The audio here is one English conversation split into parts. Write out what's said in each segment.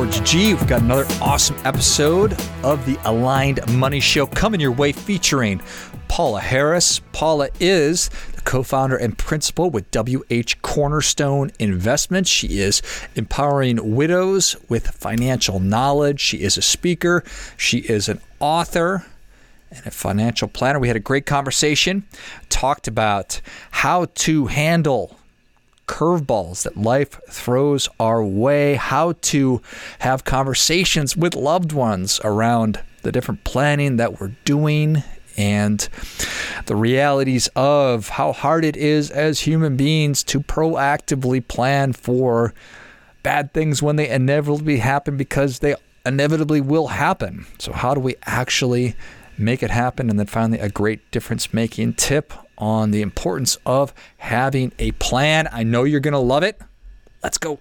George G. We've got another awesome episode of the Aligned Money Show coming your way featuring Paula Harris. Paula is the co founder and principal with WH Cornerstone Investments. She is empowering widows with financial knowledge. She is a speaker, she is an author. And a financial planner. We had a great conversation, talked about how to handle curveballs that life throws our way, how to have conversations with loved ones around the different planning that we're doing and the realities of how hard it is as human beings to proactively plan for bad things when they inevitably happen because they inevitably will happen. So, how do we actually make it happen? And then finally, a great difference making tip on the importance of having a plan. I know you're going to love it. Let's go.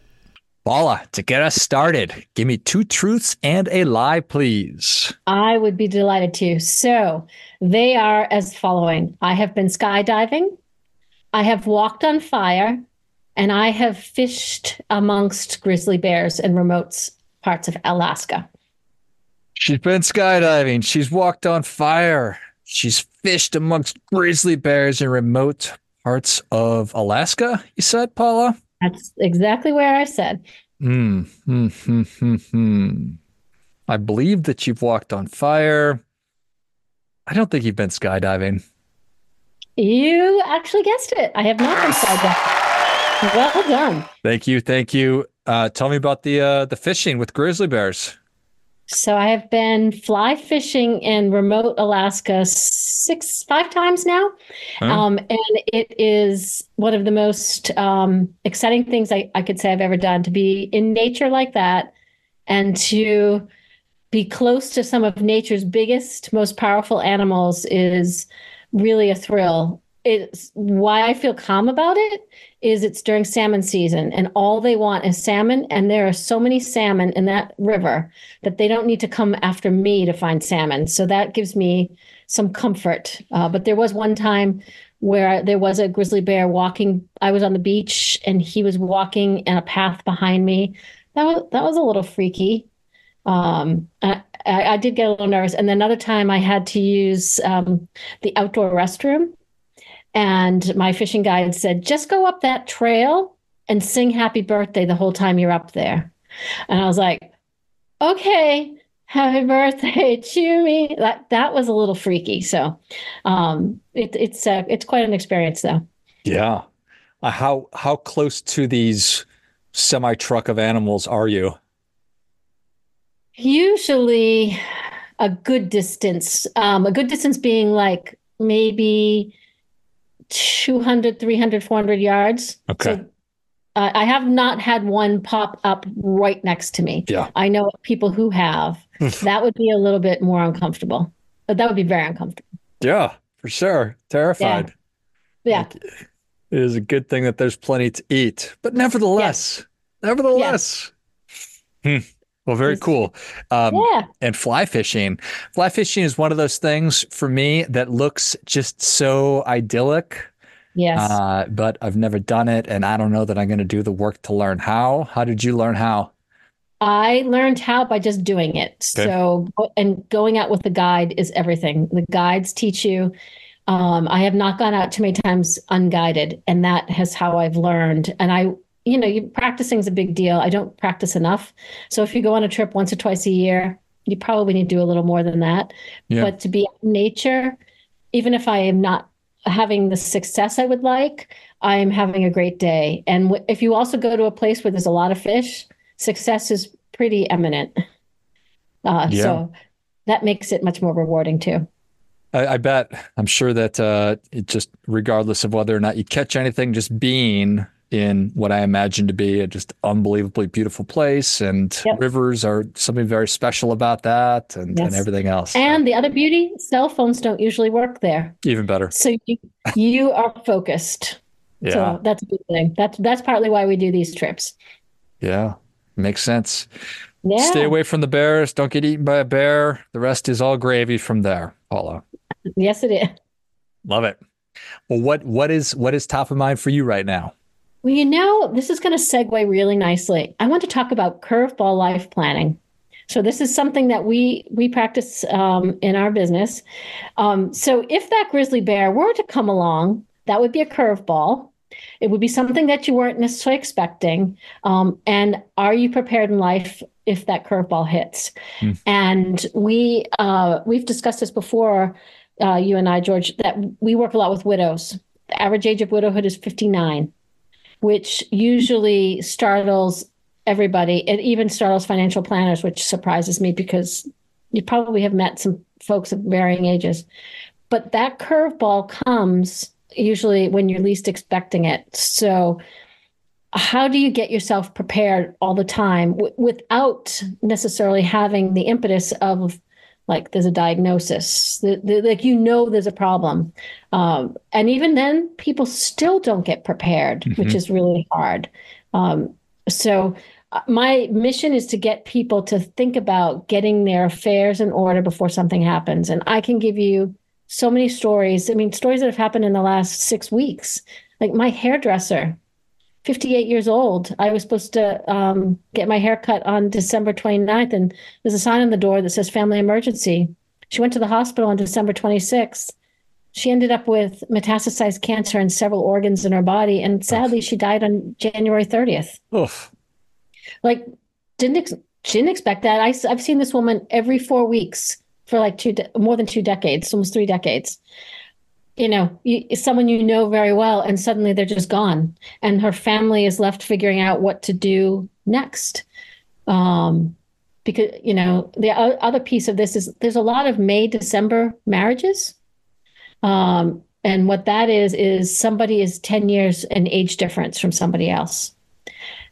Paula, to get us started, give me two truths and a lie, please. I would be delighted to. So they are as following I have been skydiving, I have walked on fire, and I have fished amongst grizzly bears in remote parts of Alaska. She's been skydiving, she's walked on fire, she's fished amongst grizzly bears in remote parts of Alaska, you said, Paula? That's exactly where I said. Hmm. Hmm. Hmm. Hmm. hmm. I believe that you've walked on fire. I don't think you've been skydiving. You actually guessed it. I have not been skydiving. Well done. Thank you. Thank you. Uh, tell me about the uh, the fishing with grizzly bears. So I have been fly fishing in remote Alaska six, five times now. Huh? Um, and it is one of the most um, exciting things I, I could say I've ever done to be in nature like that and to be close to some of nature's biggest, most powerful animals is really a thrill. It's why I feel calm about it is it's during salmon season and all they want is salmon and there are so many salmon in that river that they don't need to come after me to find salmon. So that gives me some comfort. Uh, but there was one time where there was a grizzly bear walking i was on the beach and he was walking in a path behind me. That was that was a little freaky. Um, I, I, did get a little nervous. And then another time i had to use um, the outdoor restroom and my fishing guide said, just go up that trail and sing happy birthday the whole time you're up there. And I was like, okay, happy birthday to me. That that was a little freaky. So um, it, it's uh, it's quite an experience though. Yeah. Uh, how how close to these semi truck of animals are you? Usually a good distance. Um, a good distance being like maybe 200, 300, 400 yards. Okay. So, uh, I have not had one pop up right next to me. Yeah. I know people who have. that would be a little bit more uncomfortable, but that would be very uncomfortable. Yeah, for sure. Terrified. Yeah. yeah. it is a good thing that there's plenty to eat, but nevertheless, nevertheless. Hmm. Well, very cool. Um, yeah. And fly fishing. Fly fishing is one of those things for me that looks just so idyllic. Yes. Uh, but I've never done it, and I don't know that I'm going to do the work to learn how. How did you learn how? I learned how by just doing it. Okay. So, and going out with the guide is everything. The guides teach you. Um, I have not gone out too many times unguided, and that has how I've learned. And I you know, you practicing is a big deal. I don't practice enough. So if you go on a trip once or twice a year, you probably need to do a little more than that. Yeah. But to be in nature, even if I am not having the success I would like, I am having a great day. And w- if you also go to a place where there's a lot of fish, success is pretty eminent. Uh, yeah. So that makes it much more rewarding too. I, I bet. I'm sure that uh, it just, regardless of whether or not you catch anything, just being in what I imagine to be a just unbelievably beautiful place. And yep. rivers are something very special about that and, yes. and everything else. And the other beauty, cell phones don't usually work there. Even better. So you, you are focused. Yeah. So that's a good thing. That's that's partly why we do these trips. Yeah. Makes sense. Yeah. Stay away from the bears. Don't get eaten by a bear. The rest is all gravy from there, Paula. Yes, it is. Love it. Well, what what is what is top of mind for you right now? Well, you know, this is going to segue really nicely. I want to talk about curveball life planning. So this is something that we we practice um, in our business. Um, so if that grizzly bear were to come along, that would be a curveball. It would be something that you weren't necessarily expecting. Um, and are you prepared in life if that curveball hits? Mm. And we uh, we've discussed this before, uh, you and I, George, that we work a lot with widows. The average age of widowhood is 59, which usually startles everybody. It even startles financial planners, which surprises me because you probably have met some folks of varying ages. But that curveball comes usually when you're least expecting it. So, how do you get yourself prepared all the time w- without necessarily having the impetus of like there's a diagnosis the, the, like you know there's a problem um, and even then people still don't get prepared mm-hmm. which is really hard um, so uh, my mission is to get people to think about getting their affairs in order before something happens and i can give you so many stories. I mean, stories that have happened in the last six weeks. Like my hairdresser, 58 years old. I was supposed to um, get my hair cut on December 29th, and there's a sign on the door that says family emergency. She went to the hospital on December 26th. She ended up with metastasized cancer in several organs in her body, and sadly, Oof. she died on January 30th. Oof. Like, didn't ex- she didn't expect that. I, I've seen this woman every four weeks for like two de- more than two decades, almost three decades. You know, you, someone you know very well, and suddenly they're just gone, and her family is left figuring out what to do next. Um, because you know the other piece of this is there's a lot of May December marriages, um, and what that is is somebody is ten years in age difference from somebody else,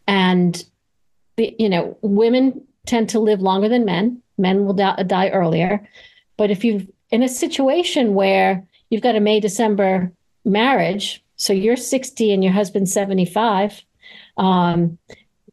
and you know women tend to live longer than men men will die, die earlier. But if you've in a situation where you've got a May December marriage, so you're 60 and your husband's 75, um,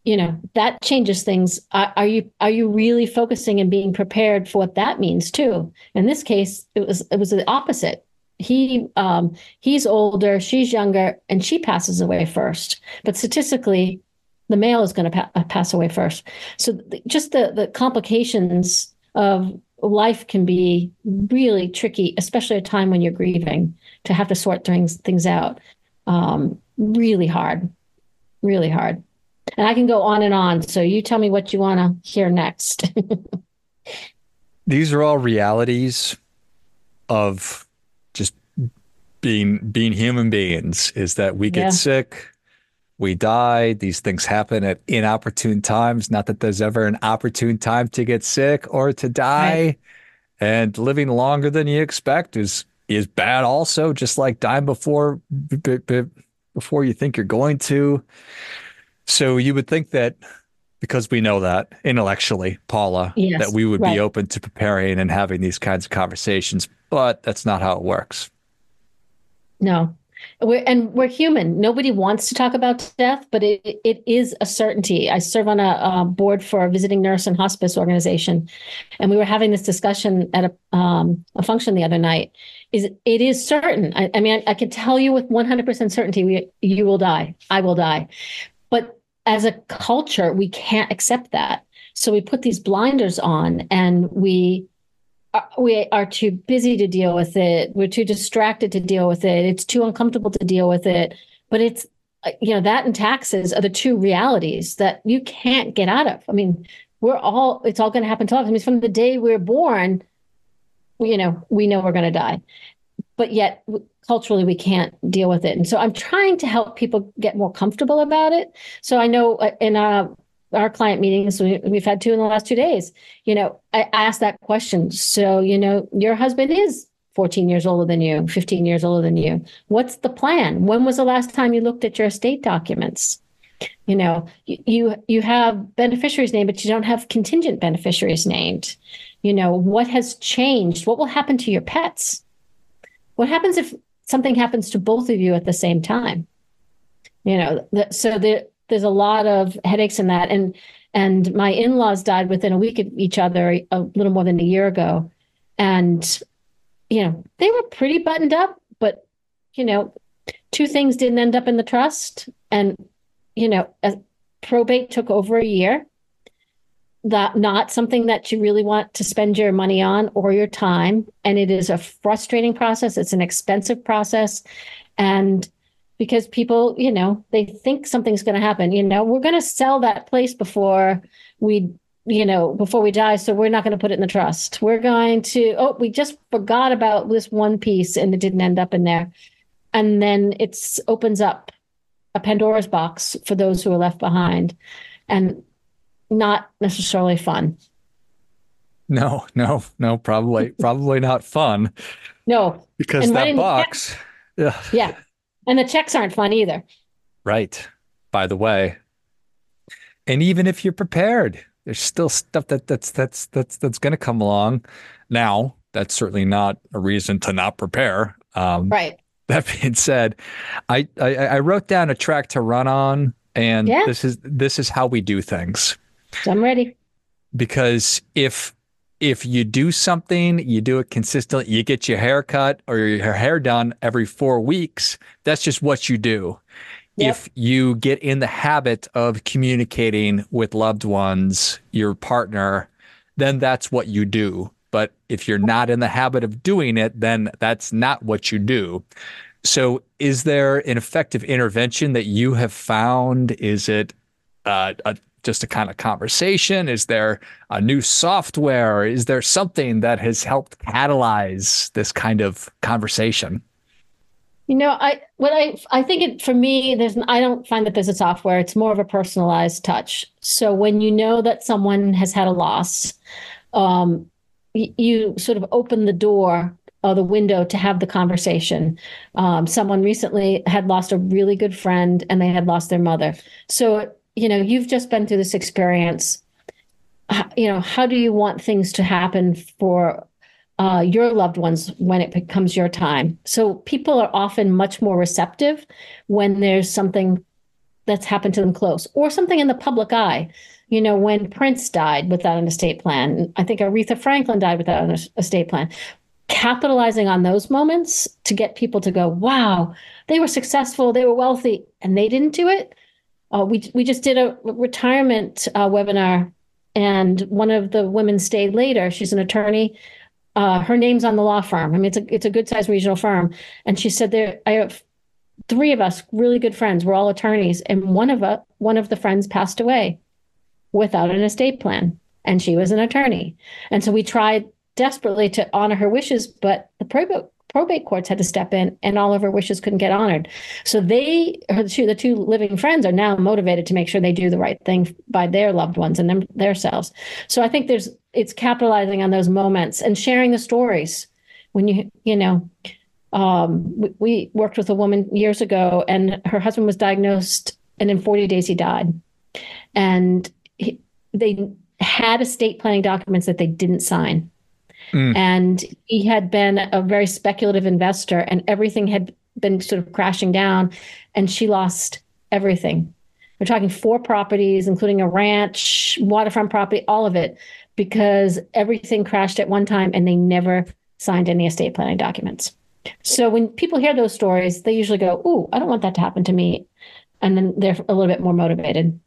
you know that changes things. Are, are, you are you really focusing and being prepared for what that means too? In this case, it was it was the opposite. He um, he's older, she's younger, and she passes away first. But statistically, the male is going to pa- uh, pass away first. So th- just the the complications of life can be really tricky, especially a time when you're grieving, to have to sort things things out. Um, really hard, really hard. And I can go on and on. So you tell me what you want to hear next. These are all realities of just being being human beings. Is that we get yeah. sick, we die. These things happen at inopportune times. Not that there's ever an opportune time to get sick or to die. Right. And living longer than you expect is is bad also, just like dying before b- b- before you think you're going to. So you would think that because we know that intellectually, Paula, yes, that we would right. be open to preparing and having these kinds of conversations, but that's not how it works. No, we're, and we're human. Nobody wants to talk about death, but it, it is a certainty. I serve on a, a, board for a visiting nurse and hospice organization, and we were having this discussion at a, um, a function the other night. Is it is certain? I, I mean, I, I, can tell you with one hundred percent certainty, we, you will die. I will die. But as a culture, we can't accept that. So we put these blinders on, and we we are too busy to deal with it. We're too distracted to deal with it. It's too uncomfortable to deal with it. But it's, uh, you know, that and taxes are the two realities that you can't get out of. I mean, we're all, it's all going to happen to us. I mean, from the day we're born, you know, we know we're going to die. But yet, culturally, we can't deal with it. And so I'm trying to help people get more comfortable about it. So I know uh, in a our client meetings we, have had two in the last two days. You know i asked that question. So you know your husband is 14 years older than you 15 years older than you. What's the plan? When was the last time you looked at your estate documents? You know you you have beneficiaries named but you don't have contingent beneficiaries named. You know what has changed? What will happen to your pets? What happens if something happens to both of you at the same time? You know so the there's a lot of headaches in that. And and my in-laws died within a week of each other a little more than a year ago. And you know, they were pretty buttoned up, but you know, two things didn't end up in the trust And, you know, probate took over a year. That not something that you really want to spend your money on or your time. And it is a frustrating process. It's an expensive process. And because people, you know, they think something's going to happen, you know, we're going to sell that place before we you know, before we die. So we're not going to put it in the trust. We're going to, oh, we just forgot about this one piece and it didn't end up in there. And then it opens up a Pandora's box for those who are left behind and not necessarily fun. No, no, no, probably, probably not fun. No, because and that box. yeah. Yeah. And the checks aren't fun either. Right. By the way. And even if you're prepared, there's still stuff that that's that's that's that's going to come along. Now, that's certainly not a reason to not prepare. Um, right. That being said, I, I, I wrote down a track to run on, and yeah. this is this is how we do things. So I'm ready. Because if if you do something, you do it consistently, you get your hair cut or your hair done every four weeks, that's just what you do. Yep. If you get in the habit of communicating with loved ones, your partner, then that's what you do. But if you're not in the habit of doing it, then that's not what you do. So, is there an effective intervention that you have found? Is it uh, a, just a kind of conversation? Is there a new software? Is there something that has helped catalyze this kind of conversation? You know, I what I I think it for me there's I don't find that there's a software. It's more of a personalized touch. So when you know that someone has had a loss, um, y- you sort of open the door or the window to have the conversation. Um, someone recently had lost a really good friend and they had lost their mother. So you know you've just been through this experience. You know, how do you want things to happen for uh, your loved ones when it becomes your time. So people are often much more receptive when there's something that's happened to them close or something in the public eye. You know, when Prince died without an estate plan, I think Aretha Franklin died without an estate plan. Capitalizing on those moments to get people to go, wow, they were successful, they were wealthy, and they didn't do it. Uh, we we just did a retirement uh, webinar, and one of the women stayed later. She's an attorney uh, her name's on the law firm. I mean, it's a it's a good sized regional firm. And she said there I have three of us really good friends. We're all attorneys, and one of a, one of the friends passed away without an estate plan, and she was an attorney. And so we tried desperately to honor her wishes, but the probate probate courts had to step in and all of her wishes couldn't get honored. So they, her two, the two living friends are now motivated to make sure they do the right thing by their loved ones and them, themselves. So I think there's, it's capitalizing on those moments and sharing the stories when you, you know, um, we, we worked with a woman years ago and her husband was diagnosed and in 40 days he died. And he, they had estate planning documents that they didn't sign Mm. And he had been a very speculative investor, and everything had been sort of crashing down, and she lost everything. We're talking four properties, including a ranch, waterfront property, all of it, because everything crashed at one time and they never signed any estate planning documents. So when people hear those stories, they usually go, Ooh, I don't want that to happen to me. And then they're a little bit more motivated.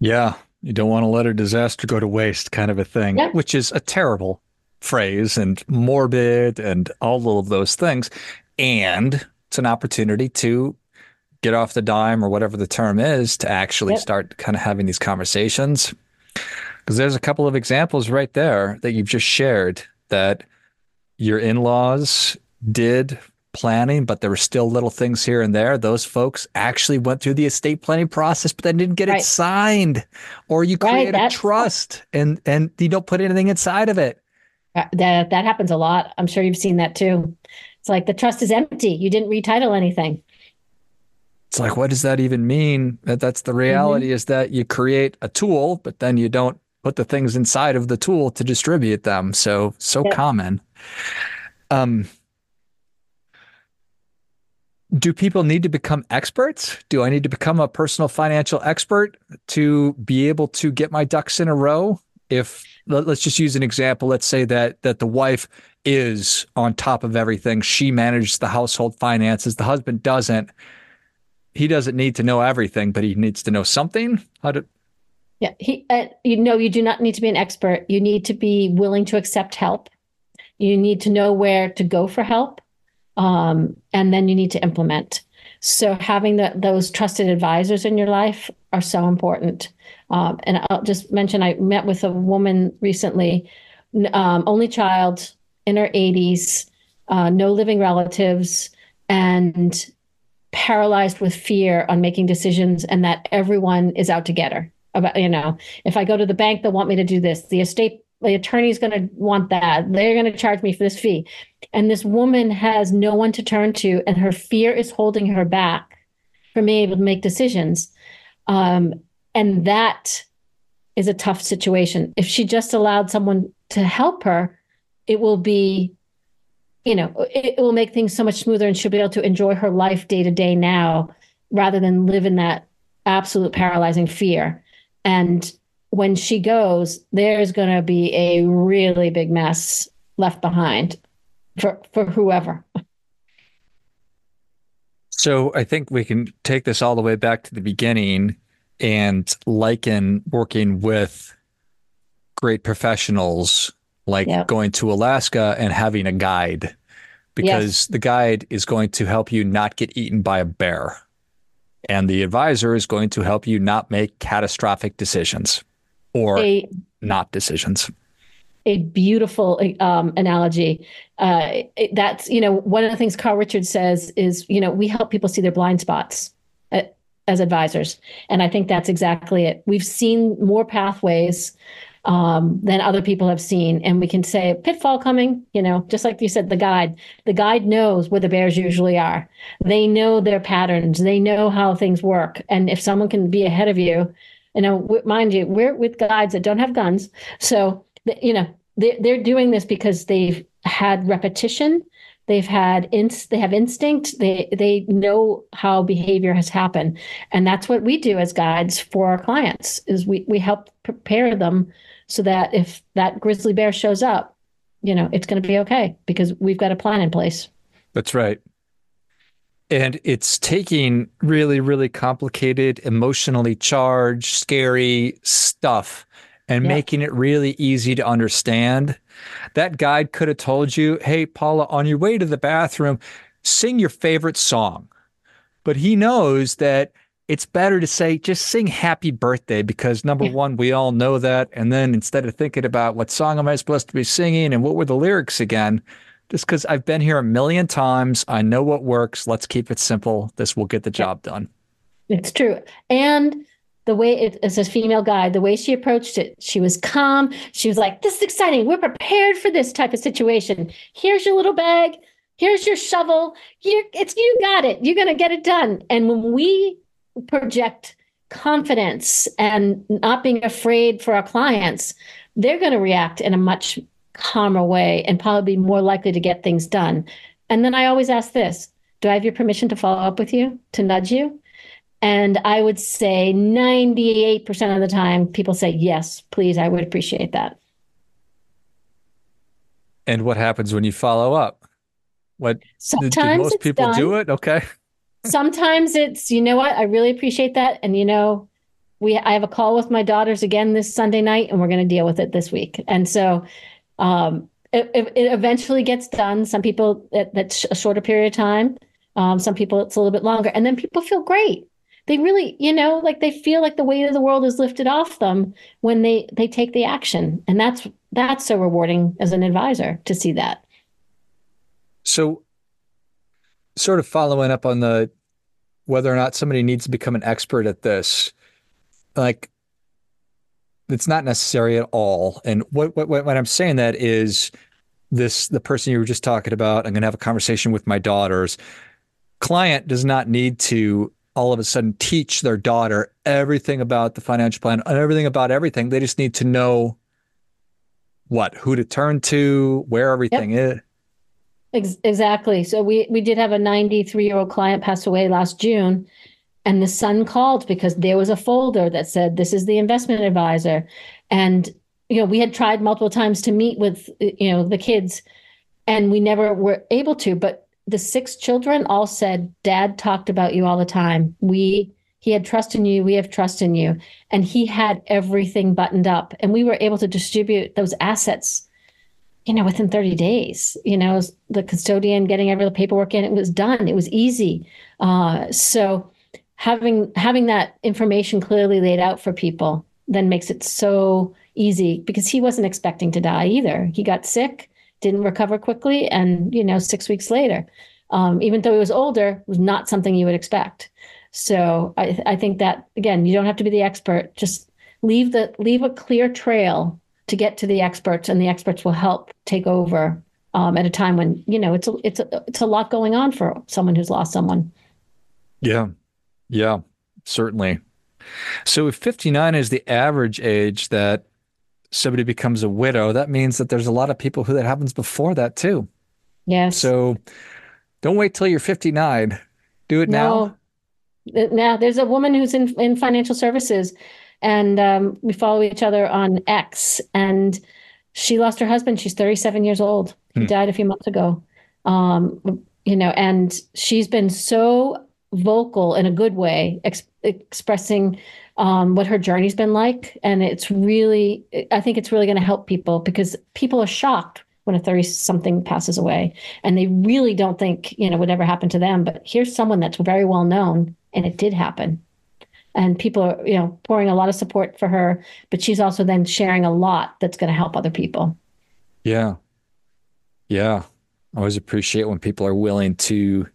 Yeah. You don't want to let a disaster go to waste, kind of a thing, yeah. which is a terrible phrase and morbid and all of those things. And it's an opportunity to get off the dime or whatever the term is to actually yep. start kind of having these conversations. Because there's a couple of examples right there that you've just shared that your in laws did planning, but there were still little things here and there. Those folks actually went through the estate planning process, but then didn't get right. it signed. Or you create right, a trust and and you don't put anything inside of it. Uh, that that happens a lot. I'm sure you've seen that too. It's like the trust is empty. You didn't retitle anything. It's like, what does that even mean? That that's the reality mm-hmm. is that you create a tool, but then you don't put the things inside of the tool to distribute them. So so yep. common. Um, do people need to become experts? Do I need to become a personal financial expert to be able to get my ducks in a row? If let's just use an example. Let's say that that the wife is on top of everything. She manages the household finances. The husband doesn't. he doesn't need to know everything, but he needs to know something. How to? Yeah, he. Uh, you know, you do not need to be an expert. You need to be willing to accept help. You need to know where to go for help, um, and then you need to implement. So having the, those trusted advisors in your life are so important. Um, and I'll just mention, I met with a woman recently, um, only child in her 80s, uh, no living relatives, and paralyzed with fear on making decisions and that everyone is out to get her. About you know if i go to the bank they'll want me to do this. The estate the attorney's going to want that. They're going to charge me for this fee and this woman has no one to turn to and her fear is holding her back from being able to make decisions. Um, and that is a tough situation. If she just allowed someone to help her it will be you know, it, it will make things so much smoother and she'll be able to enjoy her life day to day now rather than live in that absolute paralyzing fear. And when she goes, there's going to be a really big mess left behind for, for whoever. So I think we can take this all the way back to the beginning and liken working with great professionals like yep. going to Alaska and having a guide because yes. the guide is going to help you not get eaten by a bear. And the advisor is going to help you not make catastrophic decisions or a, not decisions. A beautiful um, analogy. Uh, that's, you know, one of the things Carl Richards says is, you know, we help people see their blind spots uh, as advisors. And I think that's exactly it. We've seen more pathways um, than other people have seen. And we can say pitfall coming, you know, just like you said, the guide, the guide knows where the bears usually are. They know their patterns. They know how things work. And if someone can be ahead of you, you know, mind you, we're with guides that don't have guns. So, you know, they're, they're doing this because they've had repetition they've had inst they have instinct they they know how behavior has happened and that's what we do as guides for our clients is we we help prepare them so that if that grizzly bear shows up, you know, it's going to be okay because we've got a plan in place. That's right. And it's taking really, really complicated, emotionally charged, scary stuff and yeah. making it really easy to understand. That guide could have told you, hey, Paula, on your way to the bathroom, sing your favorite song. But he knows that it's better to say just sing happy birthday because number yeah. one we all know that and then instead of thinking about what song am i supposed to be singing and what were the lyrics again just because i've been here a million times i know what works let's keep it simple this will get the job done it's true and the way it as a female guide the way she approached it she was calm. She was like this is exciting. We're prepared for this type of situation. Here's your little bag. Here's your shovel. Here it's you got it. You're going to get it done. And when we project confidence and not being afraid for our clients, they're going to react in a much calmer way and probably be more likely to get things done. And then I always ask this Do I have your permission to follow up with you, to nudge you? And I would say 98% of the time, people say, Yes, please, I would appreciate that. And what happens when you follow up? What Sometimes did, most people done. do it? Okay sometimes it's you know what i really appreciate that and you know we i have a call with my daughters again this sunday night and we're going to deal with it this week and so um, it, it, eventually gets done some people it, that's a shorter period of time um, some people it's a little bit longer and then people feel great they really you know like they feel like the weight of the world is lifted off them when they they take the action and that's that's so rewarding as an advisor to see that so sort of following up on the whether or not somebody needs to become an expert at this, like it's not necessary at all. And what what what I'm saying that is this the person you were just talking about. I'm going to have a conversation with my daughters. Client does not need to all of a sudden teach their daughter everything about the financial plan and everything about everything. They just need to know what who to turn to, where everything yep. is. Ex- exactly. So we we did have a 93 year old client pass away last June, and the son called because there was a folder that said this is the investment advisor, and you know we had tried multiple times to meet with you know the kids, and we never were able to. But the six children all said, Dad talked about you all the time. We he had trust in you, we have trust in you. And he had everything buttoned up. And we were able to distribute those assets, you know, within 30 days. You know, the custodian getting every paperwork in, it was done. It was easy. Uh, so having having that information clearly laid out for people then makes it so easy because he wasn't expecting to die either. He got sick, didn't recover quickly, and you know, six weeks later, um, even though he was older, was not something you would expect. So I, I think that again, you don't have to be the expert. Just leave the leave a clear trail to get to the experts, and the experts will help take over um, at a time when you know it's a, it's a, it's a lot going on for someone who's lost someone. Yeah, yeah, certainly. So if 59 is the average age that somebody becomes a widow, that means that there's a lot of people who that happens before that too. Yes. So don't wait till you're 59. Do it no. now. Now there's a woman who's in in financial services, and um, we follow each other on X, and she lost her husband. She's 37 years old. He hmm. died a few months ago. Um, you know, and she's been so vocal in a good way, ex- expressing um, what her journey's been like. And it's really, I think it's really going to help people because people are shocked when a 30 something passes away and they really don't think, you know, whatever happened to them. But here's someone that's very well known and it did happen. And people are, you know, pouring a lot of support for her, but she's also then sharing a lot that's going to help other people. Yeah. Yeah. I always appreciate when people are willing to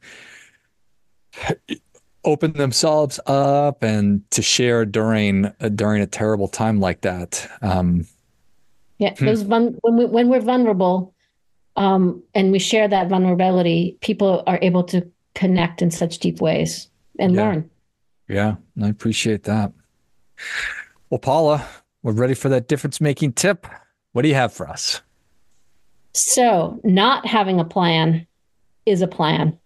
open themselves up and to share during uh, during a terrible time like that. Um, yeah, hmm. those when we when we're vulnerable, um, and we share that vulnerability, people are able to connect in such deep ways and yeah. learn. Yeah, I appreciate that. Well, Paula, we're ready for that difference making tip. What do you have for us? So, not having a plan is a plan.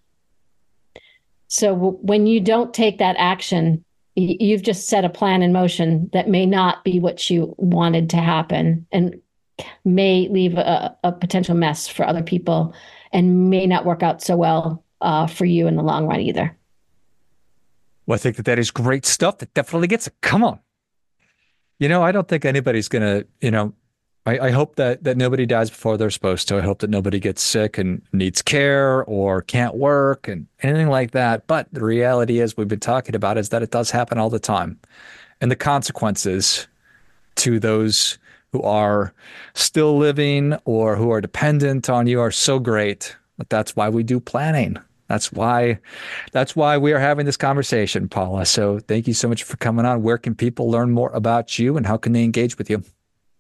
So when you don't take that action, you've just set a plan in motion that may not be what you wanted to happen and may leave a, a potential mess for other people and may not work out so well uh, for you in the long run either. Well, I think that that is great stuff. That definitely gets it. Come on. You know, I don't think anybody's going to, you know, I, I, hope that that nobody dies before they're supposed to. I hope that nobody gets sick and needs care or can't work and anything like that. But the reality is, we've been talking about is that it does happen all the time, and the consequences to those who are still living or who are dependent on you are so great. But that's why we do planning. That's why that's why we are having this conversation, Paula. So thank you so much for coming on. Where can people learn more about you and how can they engage with you?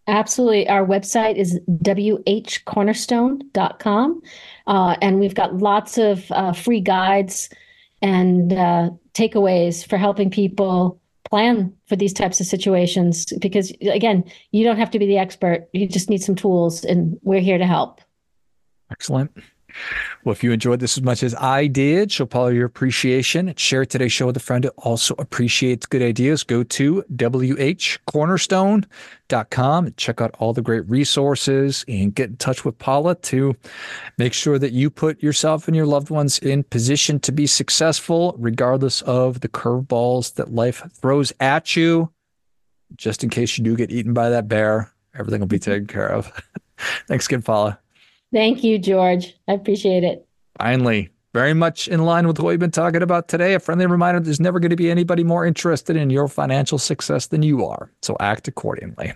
Absolutely. Our website is whcornerstone.com. Uh, and we've got lots of uh, free guides and uh, takeaways for helping people plan for these types of situations. Because again, you don't have to be the expert, you just need some tools, and we're here to help. Excellent. Well, if you enjoyed this as much as I did, show Paula your appreciation. Share today's show with a friend who also appreciates good ideas. Go to whcornerstone.com and check out all the great resources and get in touch with Paula to make sure that you put yourself and your loved ones in position to be successful, regardless of the curveballs that life throws at you. Just in case you do get eaten by that bear, everything will be taken care of. Thanks again, Paula. Thank you, George. I appreciate it. Finally, very much in line with what we've been talking about today. A friendly reminder there's never going to be anybody more interested in your financial success than you are. So act accordingly.